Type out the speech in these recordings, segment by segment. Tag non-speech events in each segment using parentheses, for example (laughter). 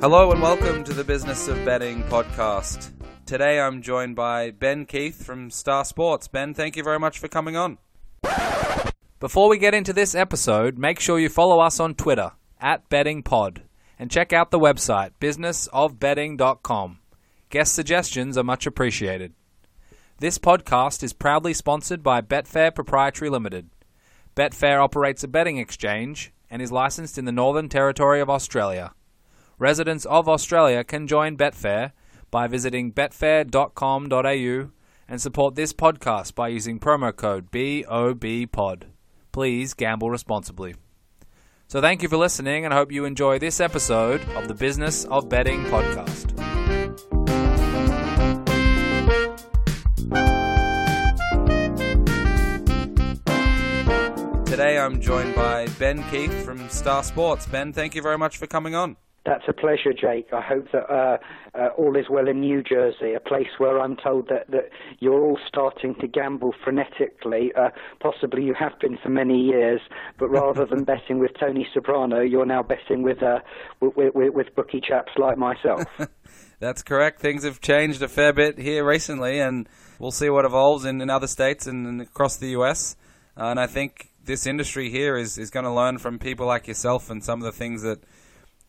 Hello and welcome to the Business of Betting podcast. Today I'm joined by Ben Keith from Star Sports. Ben, thank you very much for coming on. Before we get into this episode, make sure you follow us on Twitter at bettingpod and check out the website businessofbetting.com. Guest suggestions are much appreciated. This podcast is proudly sponsored by Betfair Proprietary Limited. Betfair operates a betting exchange and is licensed in the Northern Territory of Australia. Residents of Australia can join Betfair by visiting betfair.com.au and support this podcast by using promo code BOBPOD. Please gamble responsibly. So, thank you for listening, and I hope you enjoy this episode of the Business of Betting podcast. Today I'm joined by Ben Keith from Star Sports. Ben, thank you very much for coming on. That's a pleasure, Jake. I hope that uh, uh, all is well in New Jersey, a place where I'm told that, that you're all starting to gamble frenetically. Uh, possibly you have been for many years, but rather than (laughs) betting with Tony Soprano, you're now betting with, uh, with, with, with bookie chaps like myself. (laughs) That's correct. Things have changed a fair bit here recently, and we'll see what evolves in, in other states and, and across the US. Uh, and I think this industry here is, is going to learn from people like yourself and some of the things that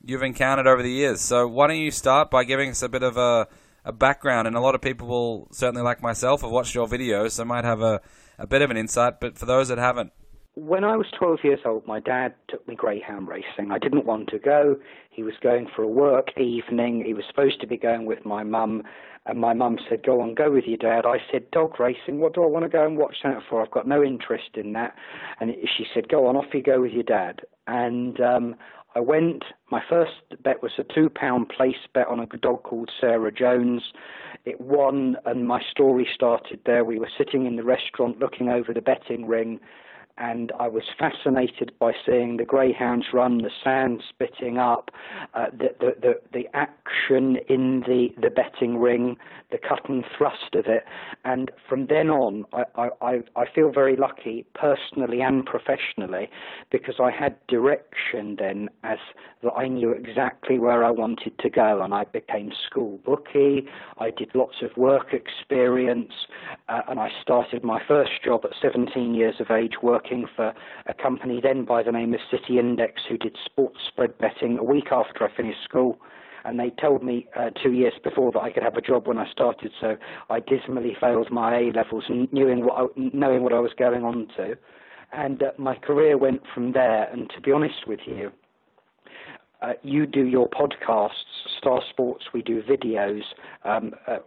you've encountered over the years. So why don't you start by giving us a bit of a, a background? And a lot of people will certainly, like myself, have watched your videos, so might have a, a bit of an insight. But for those that haven't, when I was 12 years old, my dad took me greyhound racing. I didn't want to go. He was going for a work evening. He was supposed to be going with my mum. And my mum said, Go on, go with your dad. I said, Dog racing, what do I want to go and watch that for? I've got no interest in that. And she said, Go on, off you go with your dad. And um, I went, my first bet was a two pound place bet on a dog called Sarah Jones. It won, and my story started there. We were sitting in the restaurant looking over the betting ring, and I was fascinated by seeing the greyhounds run, the sand spitting up, uh, the, the, the, the action in the, the betting ring, the cut and thrust of it. And from then on, I, I, I feel very lucky, personally and professionally, because I had direction then as that I knew exactly where I wanted to go. And I became school bookie, I did lots of work experience, uh, and I started my first job at 17 years of age working working for a company then by the name of City Index who did sports spread betting a week after I finished school. And they told me uh, two years before that I could have a job when I started, so I dismally failed my A levels, knowing what I, knowing what I was going on to, and uh, my career went from there. And to be honest with you, uh, you do your podcasts, Star Sports, we do videos um, uh,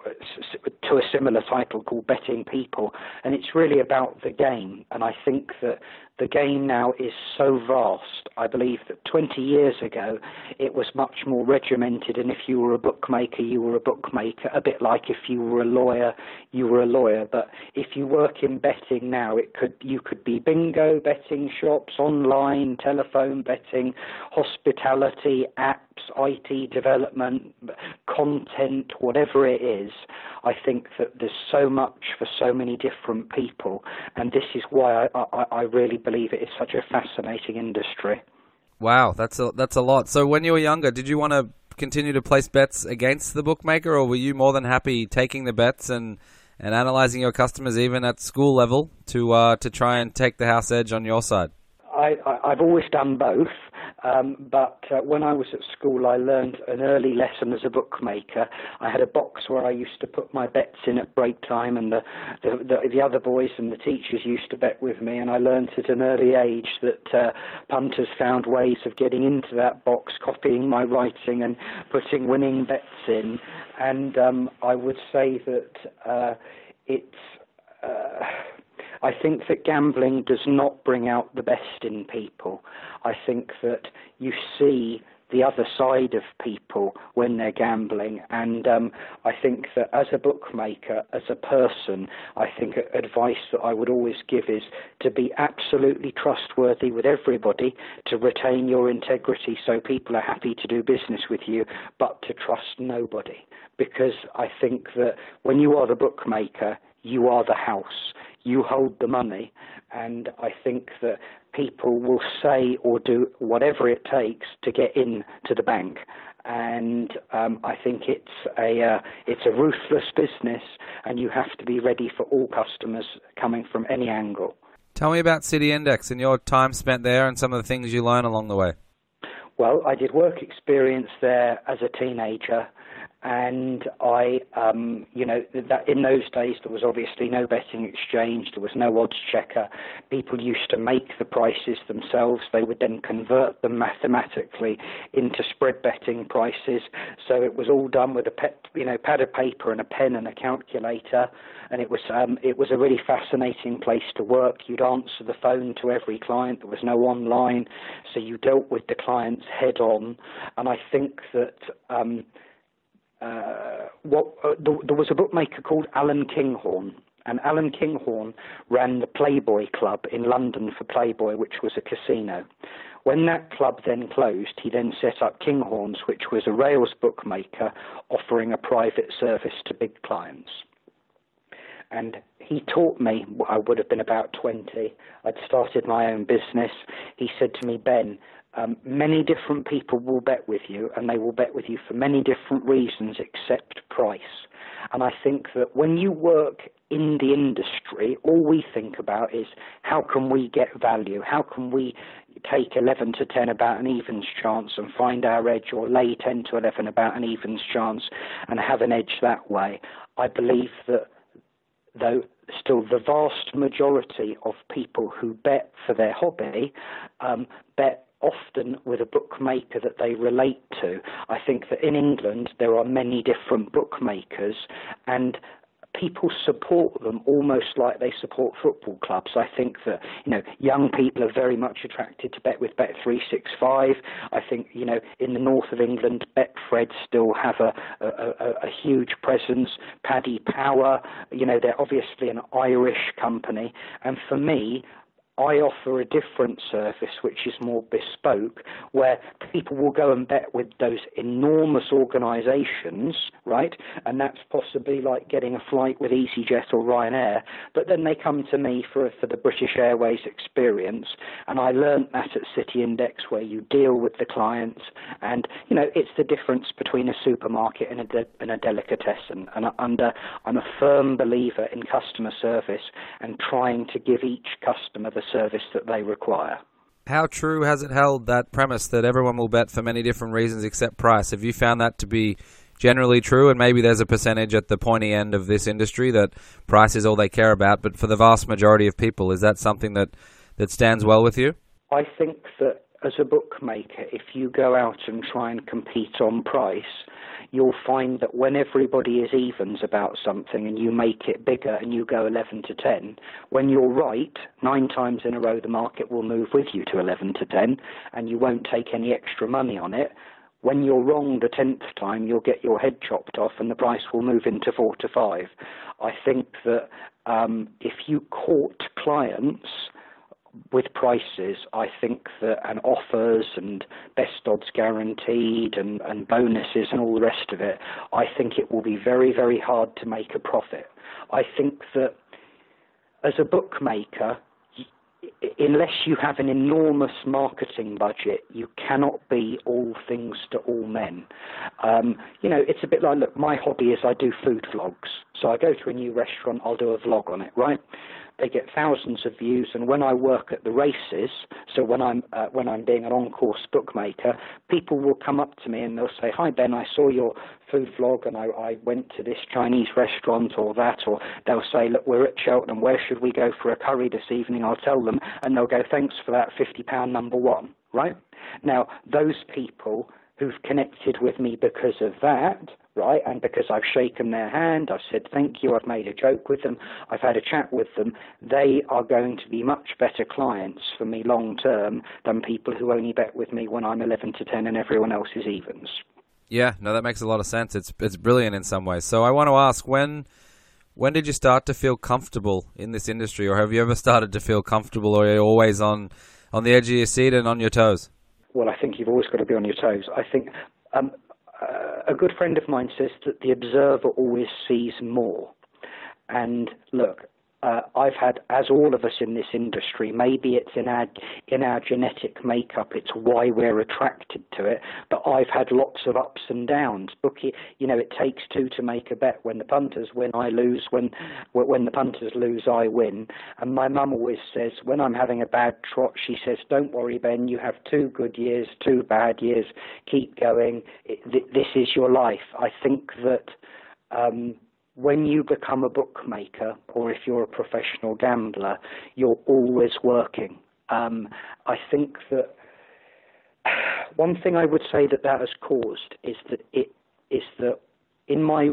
to a similar title called Betting People, and it's really about the game. And I think that the game now is so vast. I believe that 20 years ago it was much more regimented, and if you were a bookmaker, you were a bookmaker, a bit like if you were a lawyer, you were a lawyer. But if you work in betting now, it could you could be bingo betting shops, online, telephone betting, hospitality, apps, IT development, content, whatever it is. I think that there's so much for so many different people, and this is why I, I, I really believe it is such a fascinating industry. Wow, that's a that's a lot. So when you were younger, did you want to continue to place bets against the bookmaker, or were you more than happy taking the bets and and analyzing your customers even at school level to uh, to try and take the house edge on your side? I, I, have always done both. Um, but uh, when I was at school, I learned an early lesson as a bookmaker. I had a box where I used to put my bets in at break time, and the, the, the, the other boys and the teachers used to bet with me. And I learned at an early age that uh, punters found ways of getting into that box, copying my writing and putting winning bets in. And um, I would say that uh, it's. Uh, I think that gambling does not bring out the best in people. I think that you see the other side of people when they're gambling. And um, I think that as a bookmaker, as a person, I think advice that I would always give is to be absolutely trustworthy with everybody, to retain your integrity so people are happy to do business with you, but to trust nobody because I think that when you are the bookmaker, you are the house. You hold the money, and I think that people will say or do whatever it takes to get in to the bank. And um, I think it's a uh, it's a ruthless business, and you have to be ready for all customers coming from any angle. Tell me about City Index and your time spent there, and some of the things you learn along the way. Well, I did work experience there as a teenager, and I, um, you know, that in those days there was obviously no betting exchange, there was no odds checker. People used to make the prices themselves. They would then convert them mathematically into spread betting prices. So it was all done with a pet, you know, pad of paper and a pen and a calculator. And it was um, it was a really fascinating place to work. You'd answer the phone to every client. There was no online, so you dealt with the clients head on. And I think that. Um, uh, what uh, there, there was a bookmaker called Alan Kinghorn, and Alan Kinghorn ran the Playboy Club in London for Playboy, which was a casino. When that club then closed, he then set up Kinghorn's, which was a rails bookmaker offering a private service to big clients. And he taught me, I would have been about 20. I'd started my own business. He said to me, Ben, um, many different people will bet with you, and they will bet with you for many different reasons except price. And I think that when you work in the industry, all we think about is how can we get value? How can we take 11 to 10 about an evens chance and find our edge, or lay 10 to 11 about an evens chance and have an edge that way? I believe that though still the vast majority of people who bet for their hobby um, bet often with a bookmaker that they relate to. I think that in England there are many different bookmakers and people support them almost like they support football clubs. I think that you know young people are very much attracted to bet with Bet three six five. I think you know in the north of England, Betfred still have a, a, a, a huge presence. Paddy Power, you know, they're obviously an Irish company, and for me, I offer a different service which is more bespoke, where people will go and bet with those enormous organisations, right? And that's possibly like getting a flight with EasyJet or Ryanair. But then they come to me for for the British Airways experience, and I learnt that at City Index, where you deal with the clients, and you know it's the difference between a supermarket and a de- and a delicatessen. And under uh, I'm a firm believer in customer service and trying to give each customer the service that they require. How true has it held that premise that everyone will bet for many different reasons except price? Have you found that to be generally true? And maybe there's a percentage at the pointy end of this industry that price is all they care about, but for the vast majority of people, is that something that, that stands well with you? I think that as a bookmaker, if you go out and try and compete on price, you'll find that when everybody is evens about something and you make it bigger and you go 11 to 10, when you're right, nine times in a row the market will move with you to 11 to 10 and you won't take any extra money on it. When you're wrong the tenth time, you'll get your head chopped off and the price will move into four to five. I think that um, if you court clients, with prices, I think that and offers and best odds guaranteed and, and bonuses and all the rest of it, I think it will be very, very hard to make a profit. I think that as a bookmaker, unless you have an enormous marketing budget, you cannot be all things to all men. Um, you know, it's a bit like look, my hobby is I do food vlogs. So I go to a new restaurant, I'll do a vlog on it, right? They get thousands of views, and when I work at the races, so when I'm uh, when I'm being an on-course bookmaker, people will come up to me and they'll say, "Hi Ben, I saw your food vlog, and I, I went to this Chinese restaurant or that," or they'll say, "Look, we're at Cheltenham. Where should we go for a curry this evening?" I'll tell them, and they'll go, "Thanks for that fifty pound number one." Right now, those people who've connected with me because of that right? And because I've shaken their hand, I've said thank you, I've made a joke with them, I've had a chat with them, they are going to be much better clients for me long term than people who only bet with me when I'm 11 to 10 and everyone else is evens. Yeah, no, that makes a lot of sense. It's it's brilliant in some ways. So I want to ask when when did you start to feel comfortable in this industry, or have you ever started to feel comfortable, or are you always on on the edge of your seat and on your toes? Well, I think you've always got to be on your toes. I think um, uh, a good friend of mine says that the observer always sees more. And look, uh, I've had, as all of us in this industry, maybe it's in our in our genetic makeup. It's why we're attracted to it. But I've had lots of ups and downs. Bookie, you know, it takes two to make a bet. When the punters win, I lose. When when the punters lose, I win. And my mum always says, when I'm having a bad trot, she says, "Don't worry, Ben. You have two good years, two bad years. Keep going. It, th- this is your life." I think that. Um, when you become a bookmaker or if you're a professional gambler, you're always working. Um, I think that (sighs) one thing I would say that that has caused is that it is that in my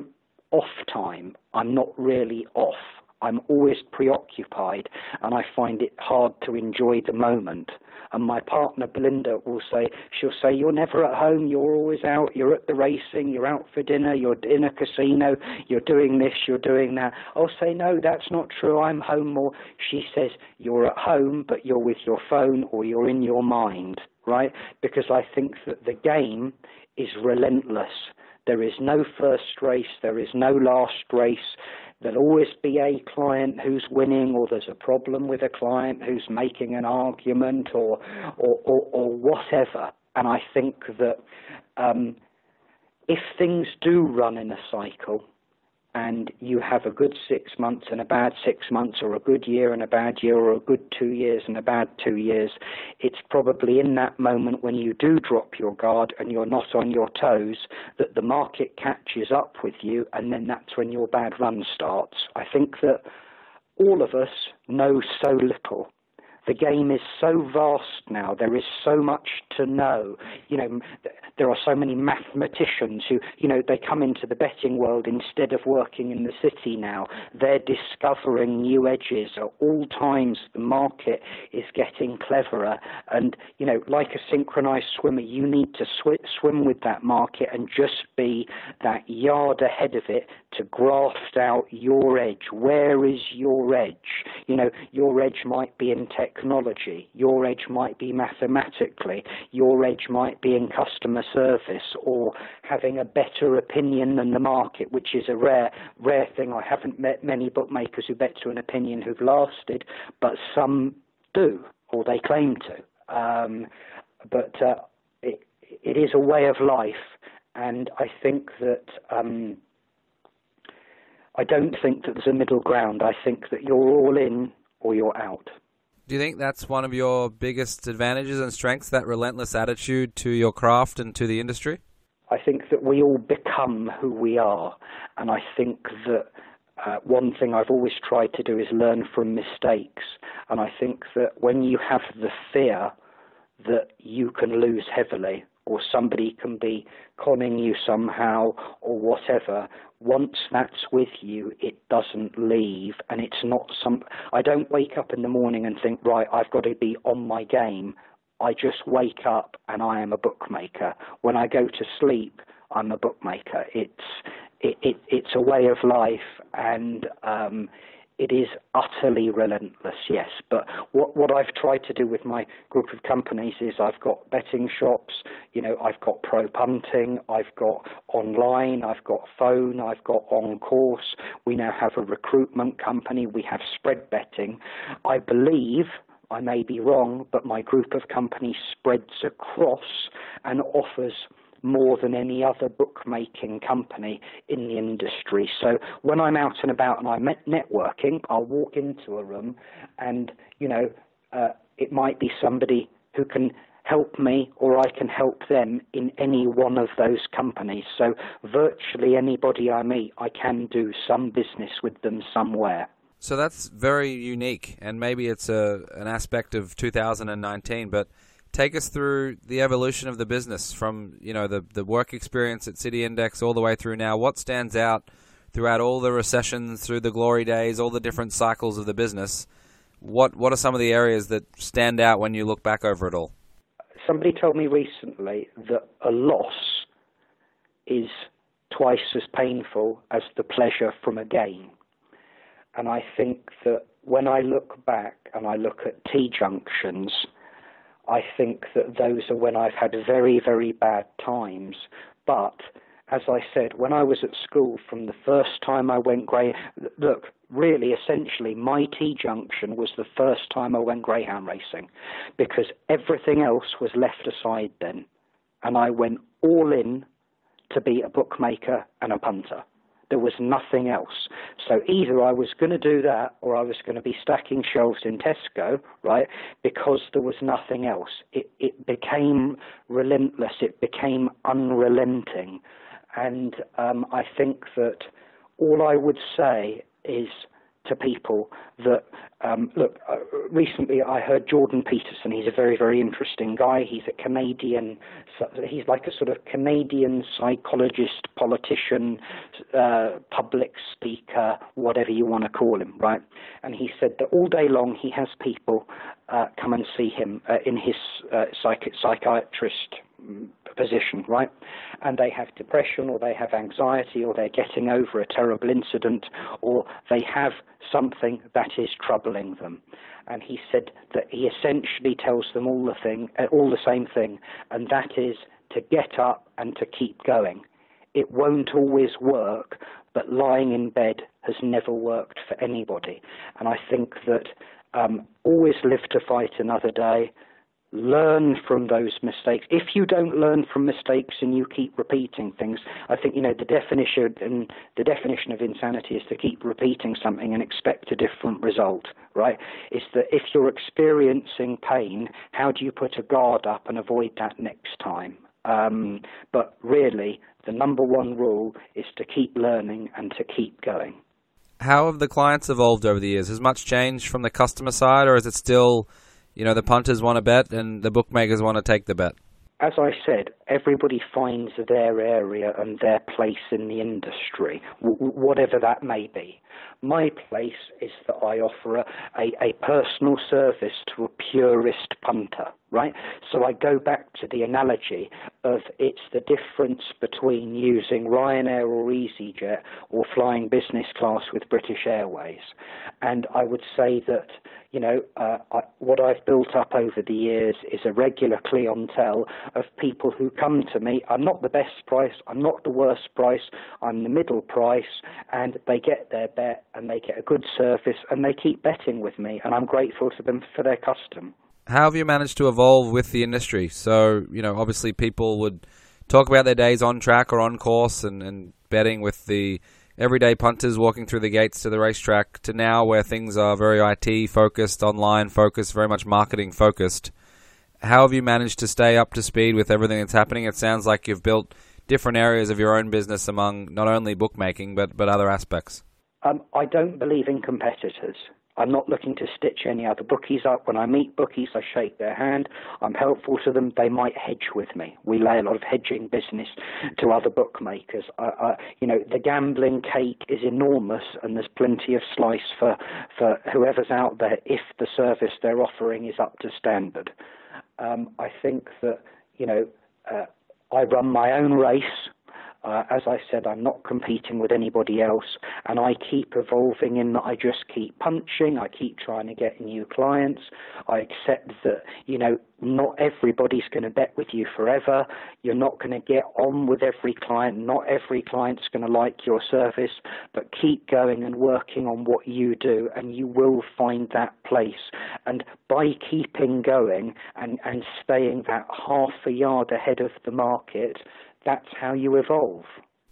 off time, I'm not really off. I'm always preoccupied and I find it hard to enjoy the moment. And my partner Belinda will say, she'll say, You're never at home, you're always out, you're at the racing, you're out for dinner, you're in a casino, you're doing this, you're doing that. I'll say, No, that's not true, I'm home more. She says, You're at home, but you're with your phone or you're in your mind, right? Because I think that the game is relentless. There is no first race, there is no last race. There'll always be a client who's winning, or there's a problem with a client who's making an argument, or or, or, or whatever. And I think that um, if things do run in a cycle, and you have a good six months and a bad six months, or a good year and a bad year, or a good two years and a bad two years, it's probably in that moment when you do drop your guard and you're not on your toes that the market catches up with you, and then that's when your bad run starts. I think that all of us know so little the game is so vast now. There is so much to know. You know, there are so many mathematicians who, you know, they come into the betting world instead of working in the city now. They're discovering new edges at all times. The market is getting cleverer. And, you know, like a synchronized swimmer, you need to sw- swim with that market and just be that yard ahead of it to graft out your edge. Where is your edge? You know, your edge might be in technology, your edge might be mathematically, your edge might be in customer service or having a better opinion than the market, which is a rare, rare thing. I haven't met many bookmakers who bet to an opinion who've lasted, but some do, or they claim to. Um, but uh, it, it is a way of life, and I think that. Um, I don't think that there's a middle ground. I think that you're all in or you're out. Do you think that's one of your biggest advantages and strengths, that relentless attitude to your craft and to the industry? I think that we all become who we are. And I think that uh, one thing I've always tried to do is learn from mistakes. And I think that when you have the fear that you can lose heavily, or somebody can be conning you somehow or whatever. Once that's with you it doesn't leave and it's not some i don't wake up in the morning and think right i've got to be on my game. I just wake up and i am a bookmaker. When i go to sleep i'm a bookmaker. It's it, it it's a way of life and um it is utterly relentless, yes. But what, what I've tried to do with my group of companies is I've got betting shops, you know, I've got pro punting, I've got online, I've got phone, I've got on course. We now have a recruitment company, we have spread betting. I believe I may be wrong, but my group of companies spreads across and offers more than any other bookmaking company in the industry. So when I'm out and about and I'm networking, I'll walk into a room and, you know, uh, it might be somebody who can help me or I can help them in any one of those companies. So virtually anybody I meet, I can do some business with them somewhere. So that's very unique, and maybe it's a an aspect of 2019, but take us through the evolution of the business from you know the the work experience at City Index all the way through now. What stands out throughout all the recessions, through the glory days, all the different cycles of the business? What what are some of the areas that stand out when you look back over it all? Somebody told me recently that a loss is twice as painful as the pleasure from a gain. And I think that when I look back and I look at T junctions, I think that those are when I've had very, very bad times. But as I said, when I was at school, from the first time I went grey, look, really, essentially, my T junction was the first time I went greyhound racing, because everything else was left aside then, and I went all in to be a bookmaker and a punter. There was nothing else. So either I was going to do that or I was going to be stacking shelves in Tesco, right? Because there was nothing else. It, it became relentless. It became unrelenting. And um, I think that all I would say is to people that um, look. Uh, recently, I heard Jordan Peterson. He's a very, very interesting guy. He's a Canadian. He's like a sort of Canadian psychologist, politician, uh, public speaker, whatever you want to call him, right? And he said that all day long he has people uh, come and see him uh, in his uh, psych- psychiatrist position, right? And they have depression or they have anxiety or they're getting over a terrible incident or they have something that is troubling them. And he said that he essentially tells them all the thing, uh, all the same thing, and that is to get up and to keep going. It won't always work, but lying in bed has never worked for anybody. And I think that um, always live to fight another day learn from those mistakes. If you don't learn from mistakes and you keep repeating things, I think you know the definition and the definition of insanity is to keep repeating something and expect a different result, right? Is that if you're experiencing pain, how do you put a guard up and avoid that next time? Um, but really, the number one rule is to keep learning and to keep going. How have the clients evolved over the years? Has much changed from the customer side, or is it still you know, the punters want to bet and the bookmakers want to take the bet. As I said, everybody finds their area and their place in the industry, whatever that may be. My place is that I offer a, a, a personal service to a purist punter, right? So I go back to the analogy of it's the difference between using Ryanair or EasyJet or flying business class with British Airways. And I would say that you know, uh, I, what I've built up over the years is a regular clientele of people who come to me. I'm not the best price, I'm not the worst price, I'm the middle price, and they get their bet and they get a good service and they keep betting with me, and I'm grateful to them for their custom. How have you managed to evolve with the industry? So, you know, obviously people would talk about their days on track or on course and, and betting with the everyday punters walking through the gates to the racetrack to now where things are very IT focused, online focused, very much marketing focused. How have you managed to stay up to speed with everything that's happening? It sounds like you've built different areas of your own business among not only bookmaking but, but other aspects. Um, I don't believe in competitors. I'm not looking to stitch any other bookies up. When I meet bookies, I shake their hand. I'm helpful to them. They might hedge with me. We lay a lot of hedging business to other bookmakers. I, I, you know, the gambling cake is enormous, and there's plenty of slice for for whoever's out there if the service they're offering is up to standard. Um, I think that you know. Uh, I run my own race. Uh, as I said, I'm not competing with anybody else, and I keep evolving in that I just keep punching, I keep trying to get new clients. I accept that, you know, not everybody's going to bet with you forever. You're not going to get on with every client. Not every client's going to like your service, but keep going and working on what you do, and you will find that place. And by keeping going and, and staying that half a yard ahead of the market, that's how you evolve.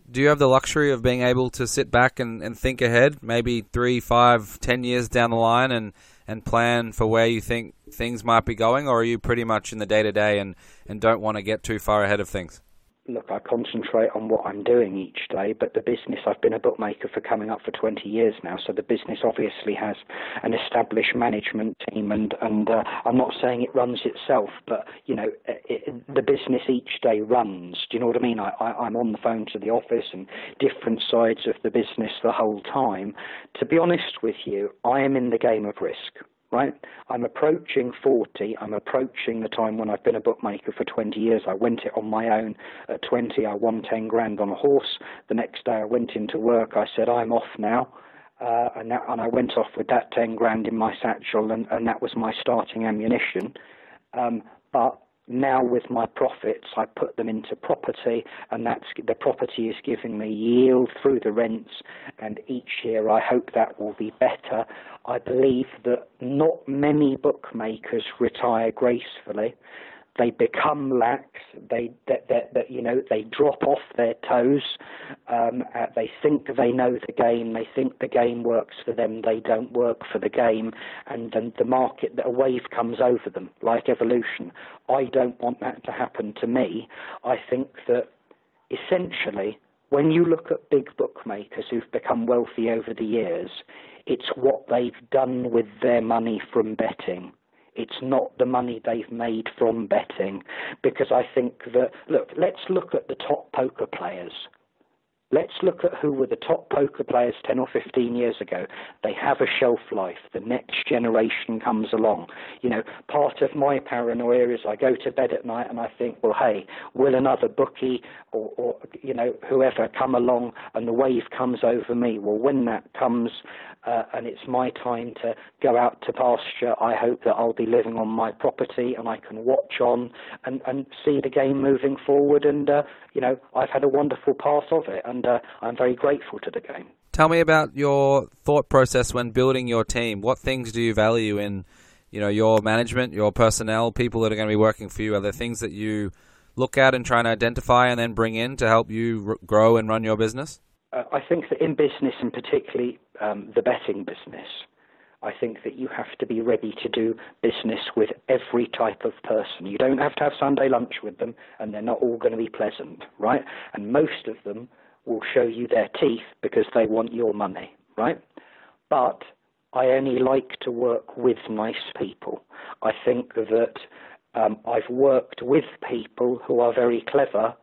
Do you have the luxury of being able to sit back and, and think ahead, maybe three, five, ten years down the line, and, and plan for where you think things might be going, or are you pretty much in the day to day and and don't want to get too far ahead of things? Look, I concentrate on what I'm doing each day, but the business, I've been a bookmaker for coming up for 20 years now, so the business obviously has an established management team, and, and uh, I'm not saying it runs itself, but, you know, it, the business each day runs. Do you know what I mean? I, I, I'm on the phone to the office and different sides of the business the whole time. To be honest with you, I am in the game of risk right? I'm approaching 40. I'm approaching the time when I've been a bookmaker for 20 years. I went it on my own. At 20, I won 10 grand on a horse. The next day, I went into work. I said, I'm off now. Uh, and, that, and I went off with that 10 grand in my satchel, and, and that was my starting ammunition. Um, but now with my profits, I put them into property, and that's the property is giving me yield through the rents, and each year I hope that will be better. I believe that not many bookmakers retire gracefully they become lax. They you know they drop off their toes. Um, uh, they think they know the game. They think the game works for them. They don't work for the game, and then the market a wave comes over them like evolution. I don't want that to happen to me. I think that essentially when you look at big bookmakers who've become wealthy over the years, it's what they've done with their money from betting. It's not the money they've made from betting. Because I think that, look, let's look at the top poker players. Let's look at who were the top poker players 10 or 15 years ago. They have a shelf life. The next generation comes along. You know, part of my paranoia is I go to bed at night and I think, well, hey, will another bookie or, or you know, whoever come along and the wave comes over me? Well, when that comes uh, and it's my time to go out to pasture, I hope that I'll be living on my property and I can watch on and, and see the game moving forward. And, uh, you know, I've had a wonderful part of it. And and uh, I'm very grateful to the game. Tell me about your thought process when building your team. What things do you value in, you know, your management, your personnel, people that are going to be working for you? Are there things that you look at and try and identify and then bring in to help you r- grow and run your business? Uh, I think that in business, and particularly um, the betting business, I think that you have to be ready to do business with every type of person. You don't have to have Sunday lunch with them, and they're not all going to be pleasant, right? And most of them will show you their teeth because they want your money, right? But I only like to work with nice people. I think that um, I've worked with people who are very clever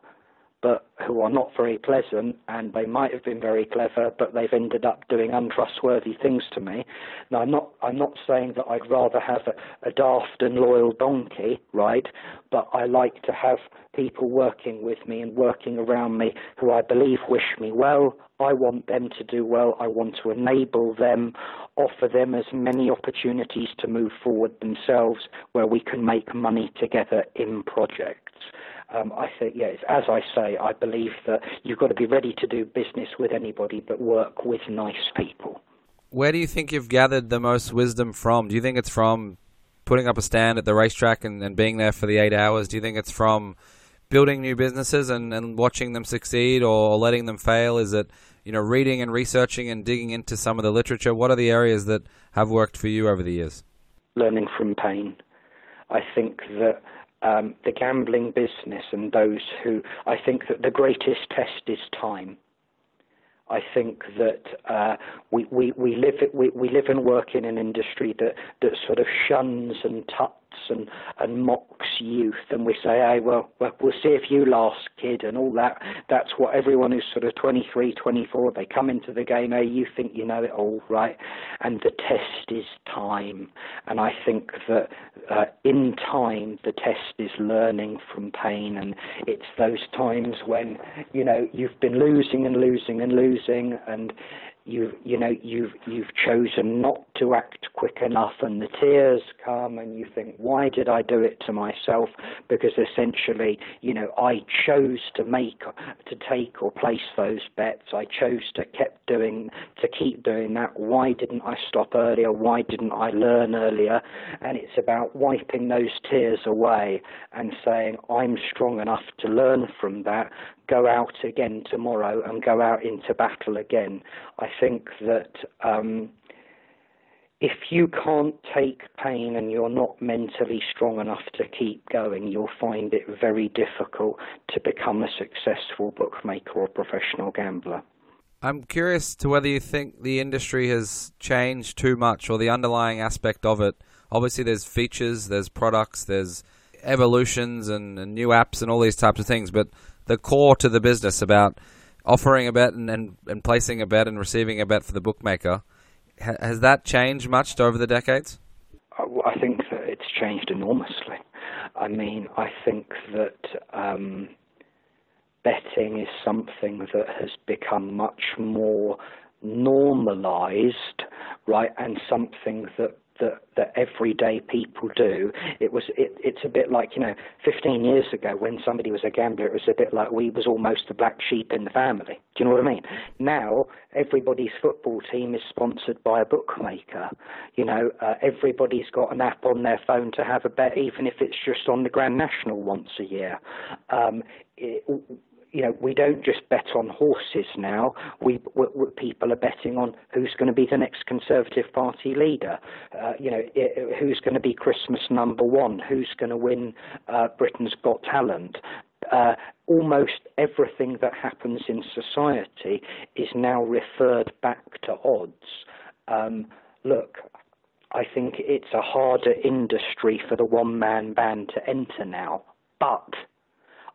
but who are not very pleasant, and they might have been very clever, but they've ended up doing untrustworthy things to me. Now, I'm not, I'm not saying that I'd rather have a, a daft and loyal donkey, right? But I like to have people working with me and working around me who I believe wish me well. I want them to do well. I want to enable them, offer them as many opportunities to move forward themselves where we can make money together in projects um, I think, yes, as I say, I believe that you've got to be ready to do business with anybody, but work with nice people. Where do you think you've gathered the most wisdom from? Do you think it's from putting up a stand at the racetrack and, and being there for the eight hours? Do you think it's from building new businesses and, and watching them succeed or letting them fail? Is it you know reading and researching and digging into some of the literature? What are the areas that have worked for you over the years? Learning from pain. I think that um, the gambling business and those who I think that the greatest test is time. I think that uh, we, we, we live we, we live and work in an industry that, that sort of shuns and tuts and, and mocks youth, and we say, hey, well, well, see if you last, kid, and all that. That's what everyone who's sort of 23, 24, they come into the game, hey, you think you know it all, right? And the test is time. And I think that uh, in time, the test is learning from pain, and it's those times when, you know, you've been losing and losing and losing, and you you know you've you've chosen not to act quick enough and the tears come and you think why did I do it to myself? Because essentially you know I chose to make to take or place those bets. I chose to keep doing to keep doing that. Why didn't I stop earlier? Why didn't I learn earlier? And it's about wiping those tears away and saying I'm strong enough to learn from that go out again tomorrow and go out into battle again. I think that um, if you can't take pain and you're not mentally strong enough to keep going, you'll find it very difficult to become a successful bookmaker or professional gambler. I'm curious to whether you think the industry has changed too much or the underlying aspect of it. Obviously, there's features, there's products, there's evolutions and, and new apps and all these types of things, but the core to the business about offering a bet and, and, and placing a bet and receiving a bet for the bookmaker. Ha- has that changed much over the decades? I think that it's changed enormously. I mean, I think that um, betting is something that has become much more normalized, right, and something that that that everyday people do. It was it, it's a bit like you know, 15 years ago when somebody was a gambler, it was a bit like we was almost the black sheep in the family. Do you know what I mean? Now everybody's football team is sponsored by a bookmaker. You know, uh, everybody's got an app on their phone to have a bet, even if it's just on the Grand National once a year. Um, it, you know, we don't just bet on horses now. We, we, we people are betting on who's going to be the next Conservative Party leader. Uh, you know, it, who's going to be Christmas number one? Who's going to win uh, Britain's Got Talent? Uh, almost everything that happens in society is now referred back to odds. Um, look, I think it's a harder industry for the one man band to enter now, but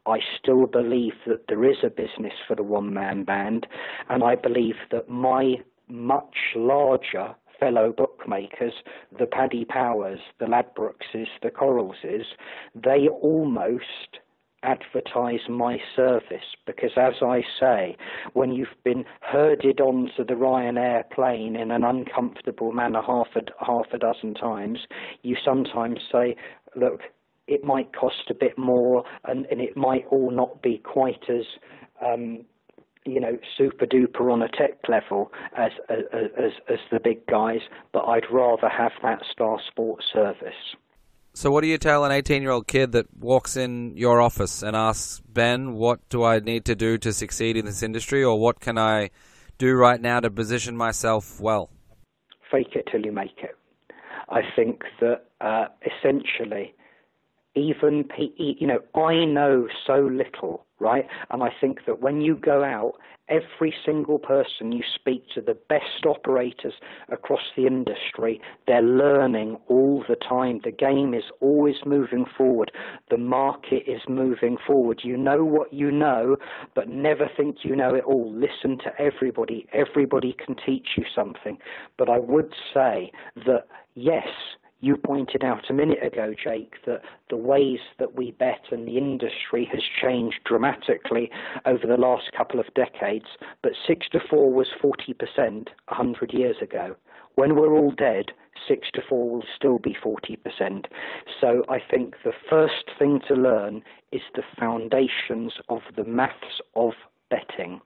I still believe that there is a business for the one man band, and I believe that my much larger fellow bookmakers, the Paddy Powers, the Ladbrokes, the Coralses, they almost advertise my service because as I say, when you've been herded onto the Ryanair plane in an uncomfortable manner half a, half a dozen times, you sometimes say, look, it might cost a bit more, and, and it might all not be quite as um, you know, super duper on a tech level as, as as the big guys, but I'd rather have that Star Sports service. So, what do you tell an 18 year old kid that walks in your office and asks, Ben, what do I need to do to succeed in this industry, or what can I do right now to position myself well? Fake it till you make it. I think that uh, essentially even you know i know so little right? And i think that when you go out every single person you speak to the best operators across the industry they're learning all the time. The game is always moving forward. The market is moving forward. You know what you know but never think you know it all. Listen to everybody. Everybody can teach you something. But i would say that yes you pointed out a minute ago, Jake, that the ways that we bet and the industry has changed dramatically over the last couple of decades, but 6 to 4 was 40% 100 years ago. When we're all dead, 6 to 4 will still be 40%. So I think the first thing to learn is the foundations of the maths of betting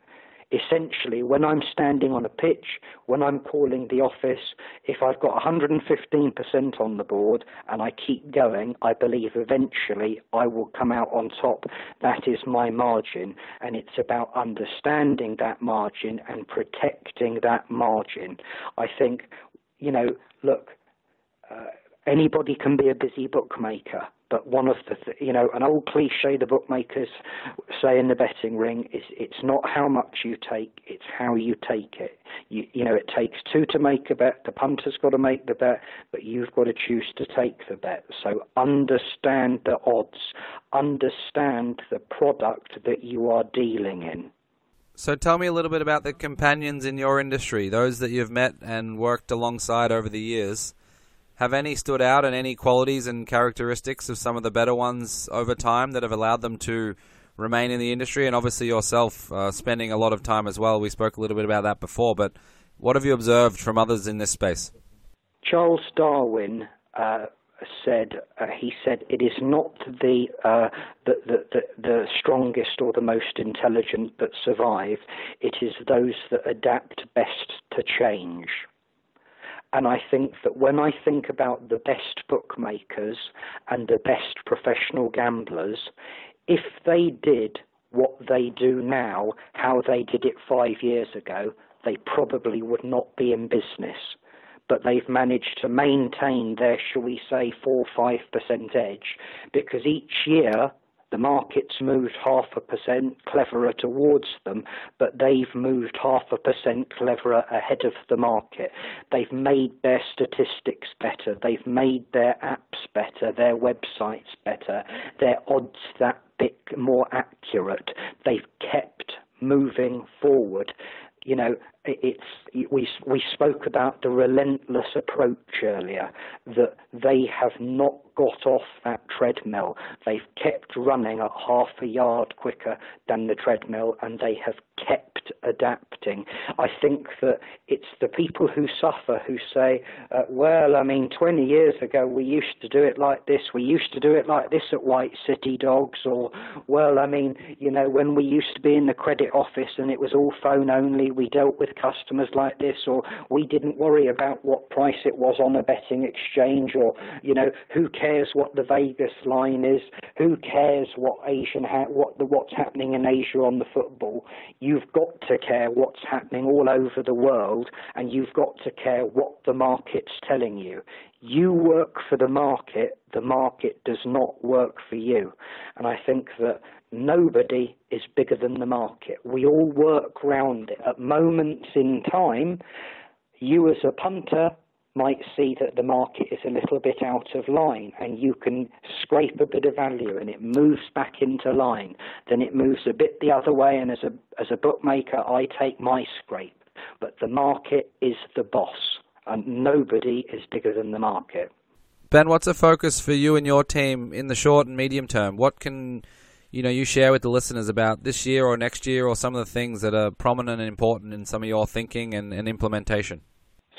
essentially, when I'm standing on a pitch, when I'm calling the office, if I've got 115% on the board and I keep going, I believe eventually I will come out on top. That is my margin, and it's about understanding that margin and protecting that margin. I think, you know, look, uh, anybody can be a busy bookmaker. But one of the, th- you know, an old cliche the bookmakers say in the betting ring is it's not how much you take, it's how you take it. You, you know, it takes two to make a bet. The punter's got to make the bet, but you've got to choose to take the bet. So understand the odds, understand the product that you are dealing in. So tell me a little bit about the companions in your industry, those that you've met and worked alongside over the years. Have any stood out and any qualities and characteristics of some of the better ones over time that have allowed them to remain in the industry? And obviously, yourself uh, spending a lot of time as well. We spoke a little bit about that before, but what have you observed from others in this space? Charles Darwin uh, said uh, he said it is not the, uh, the, the, the, the strongest or the most intelligent that survive. It is those that adapt best to change. And I think that when I think about the best bookmakers and the best professional gamblers, if they did what they do now, how they did it five years ago, they probably would not be in business. But they've managed to maintain their, shall we say, 4 5% edge because each year the market's moved half a percent cleverer towards them, but they've moved half a percent cleverer ahead of the market. They've made their statistics better. They've made their apps better, their websites better, their odds that bit more accurate. They've kept moving forward. You know, it's we we spoke about the relentless approach earlier that they have not got off that treadmill. They've kept running at half a yard quicker than the treadmill, and they have kept adapting. I think that it's the people who suffer who say, uh, "Well, I mean, 20 years ago we used to do it like this. We used to do it like this at White City Dogs," or, "Well, I mean, you know, when we used to be in the credit office and it was all phone only, we dealt with customers like this, or we didn't worry about what price it was on a betting exchange, or you know, who cares what the Vegas line is? Who cares what Asian ha- what the what's happening in Asia on the football? You've got to care what's happening all over the world, and you've got to care what the market's telling you. You work for the market, the market does not work for you. And I think that nobody is bigger than the market. We all work round it. At moments in time, you as a punter might see that the market is a little bit out of line and you can scrape a bit of value and it moves back into line. Then it moves a bit the other way and as a as a bookmaker I take my scrape. But the market is the boss and nobody is bigger than the market. Ben, what's a focus for you and your team in the short and medium term? What can you know you share with the listeners about this year or next year or some of the things that are prominent and important in some of your thinking and, and implementation?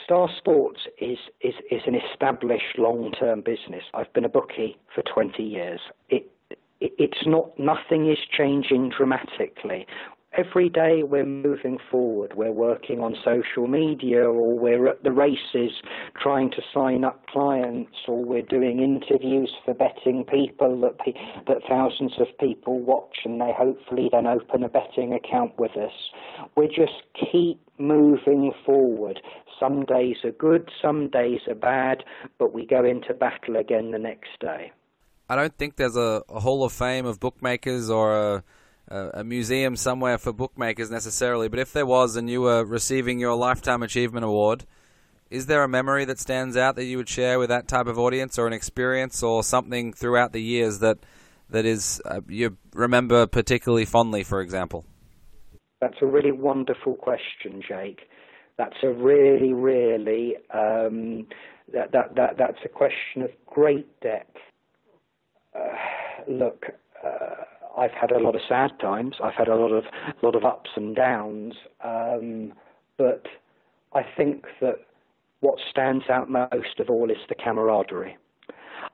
Star Sports is, is, is an established long term business. I've been a bookie for 20 years. It, it, it's not, nothing is changing dramatically every day we're moving forward. We're working on social media, or we're at the races trying to sign up clients, or we're doing interviews for betting people that pe- that thousands of people watch, and they hopefully then open a betting account with us. We just keep moving forward. Some days are good, some days are bad, but we go into battle again the next day. I don't think there's a, a Hall of Fame of bookmakers or a a, museum somewhere for bookmakers necessarily, but if there was and you were receiving your Lifetime Achievement Award, is there a memory that stands out that you would share with that type of audience or an experience or something throughout the years that that is uh, you remember particularly fondly, for example? That's a really wonderful question, Jake. That's a really, really um, that, that that that's a question of great depth. Uh, look, uh, I've had a lot of sad times. I've had a lot of lot of ups and downs. Um, but I think that what stands out most of all is the camaraderie.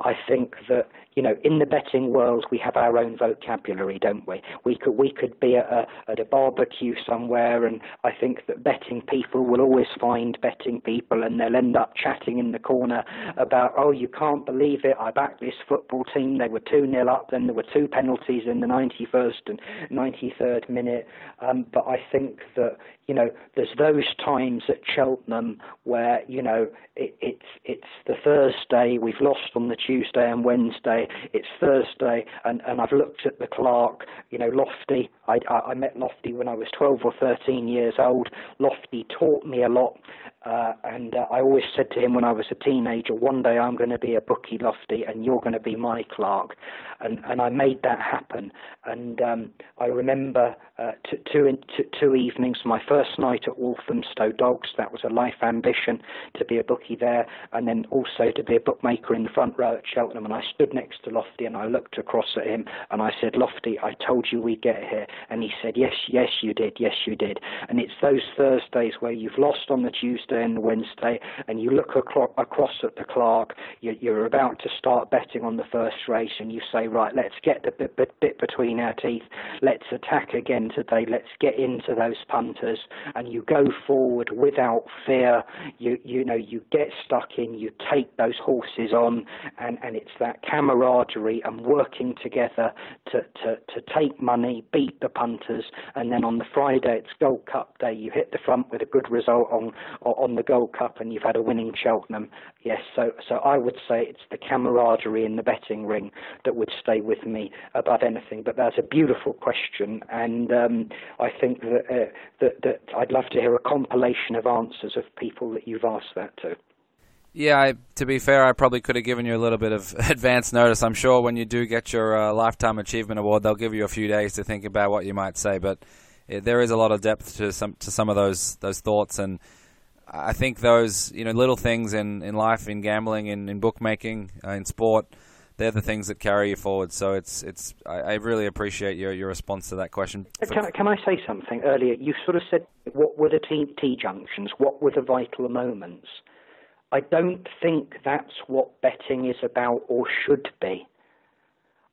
I think that you know in the betting world we have our own vocabulary, don't we? We could we could be at a, at a barbecue somewhere, and I think that betting people will always find betting people, and they'll end up chatting in the corner about oh you can't believe it, I backed this football team, they were two nil up, then there were two penalties in the 91st and 93rd minute. Um, but I think that you know there's those times at Cheltenham where you know it, it's it's the Thursday we've lost on the Tuesday and Wednesday. It's Thursday, and, and I've looked at the clerk. You know, Lofty. I, I, I met Lofty when I was 12 or 13 years old. Lofty taught me a lot, uh, and uh, I always said to him when I was a teenager, one day I'm going to be a bookie Lofty, and you're going to be my clerk. And and I made that happen. And um, I remember uh, two, two, two evenings. My first night at Walthamstow Dogs. That was a life ambition to be a bookie there, and then also to be a bookmaker in the front row at Cheltenham. And I stood next to Lofty, and I looked across at him, and I said, Lofty, I told you we'd get here. And he said, Yes, yes, you did. Yes, you did. And it's those Thursdays where you've lost on the Tuesday and Wednesday, and you look acro- across at the clerk. You're, you're about to start betting on the first race, and you say, Right, let's get the bit, bit, bit between our teeth. Let's attack again today. Let's get into those punters, and you go forward without fear. You you know you get stuck in. You take those horses on, and and it's that camaraderie and working together to to to take money, beat the punters, and then on the Friday it's Gold Cup day. You hit the front with a good result on on the Gold Cup, and you've had a winning Cheltenham. Yes, so so I would say it's the camaraderie in the betting ring that would stay with me above anything. But that's a beautiful question, and um, I think that, uh, that that I'd love to hear a compilation of answers of people that you've asked that to. Yeah, I, to be fair, I probably could have given you a little bit of (laughs) advance notice. I'm sure when you do get your uh, Lifetime Achievement Award, they'll give you a few days to think about what you might say. But it, there is a lot of depth to some to some of those those thoughts, and I think those you know little things in, in life, in gambling, in, in bookmaking, uh, in sport, they're the things that carry you forward. So it's it's I, I really appreciate your, your response to that question. Can, can I say something earlier? You sort of said what were the T, T junctions? What were the vital moments? I don't think that's what betting is about or should be.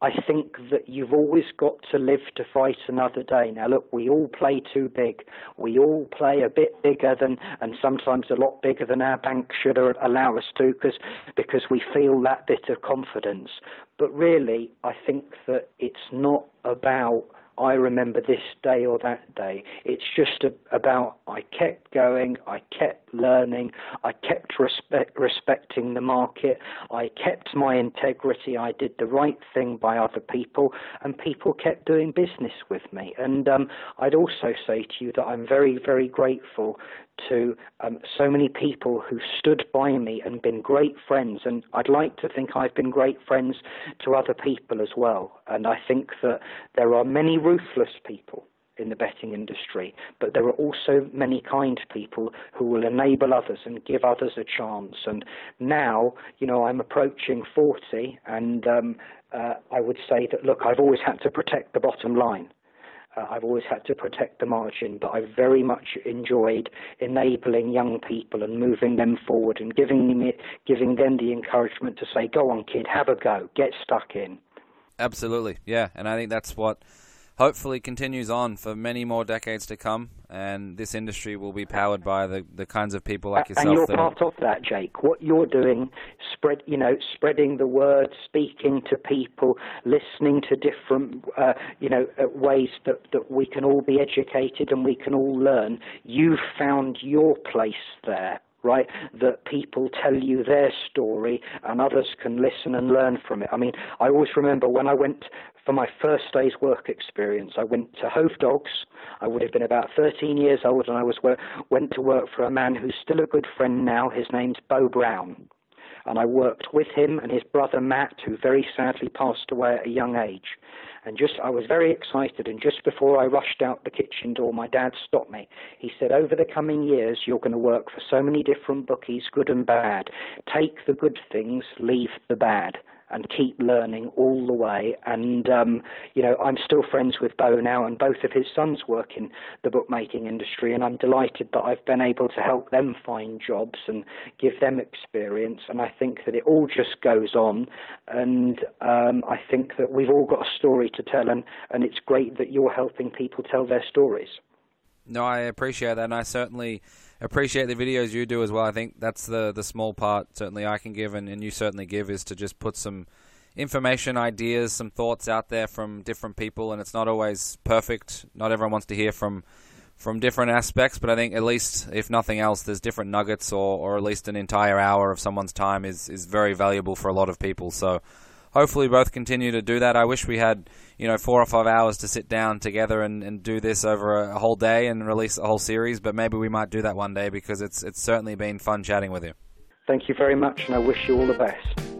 I think that you've always got to live to fight another day. Now, look, we all play too big. We all play a bit bigger than, and sometimes a lot bigger than our bank should allow us to, because because we feel that bit of confidence. But really, I think that it's not about I remember this day or that day. It's just a, about I kept going, I kept learning, I kept respect, respecting the market, I kept my integrity, I did the right thing by other people, and people kept doing business with me. And um, I'd also say to you that I'm very, very grateful to um, so many people who stood by me and been great friends. And I'd like to think I've been great friends to other people as well. And I think that there are many ruthless people in the betting industry, but there are also many kind people who will enable others and give others a chance. And now, you know, I'm approaching 40, and um, uh, I would say that, look, I've always had to protect the bottom line. Uh, I've always had to protect the margin, but I've very much enjoyed enabling young people and moving them forward and giving them, it, giving them the encouragement to say, go on, kid, have a go, get stuck in. Absolutely, yeah. And I think that's what hopefully continues on for many more decades to come, and this industry will be powered by the, the kinds of people like yourself. And you're part of that, Jake. What you're doing, spread, you know, spreading the word, speaking to people, listening to different, uh, you know, uh, ways that, that we can all be educated and we can all learn. You've found your place there right? That people tell you their story and others can listen and learn from it. I mean, I always remember when I went for my first day's work experience, I went to Hove Dogs. I would have been about 13 years old, and I was went to work for a man who's still a good friend now. His name's Bo Brown. And I worked with him and his brother Matt, who very sadly passed away at a young age. And just, I was very excited. And just before I rushed out the kitchen door, my dad stopped me. He said, Over the coming years, you're going to work for so many different bookies, good and bad. Take the good things, leave the bad and keep learning all the way. And um, you know, I'm still friends with Bo now, and both of his sons work in the bookmaking industry, and I'm delighted that I've been able to help them find jobs and give them experience. And I think that it all just goes on, and um, I think that we've all got a story to tell, and and it's great that you're helping people tell their stories. No, I appreciate that, and I certainly appreciate the videos you do as well. I think that's the the small part certainly I can give, and, and you certainly give, is to just put some information, ideas, some thoughts out there from different people, and it's not always perfect. Not everyone wants to hear from from different aspects, but I think at least, if nothing else, there's different nuggets, or, or at least an entire hour of someone's time is, is very valuable for a lot of people. So hopefully both continue to do that. I wish we had, you know, four or five hours to sit down together and, and do this over a, whole day and release a whole series, but maybe we might do that one day because it's it's certainly been fun chatting with you. Thank you very much, and I wish you all the best.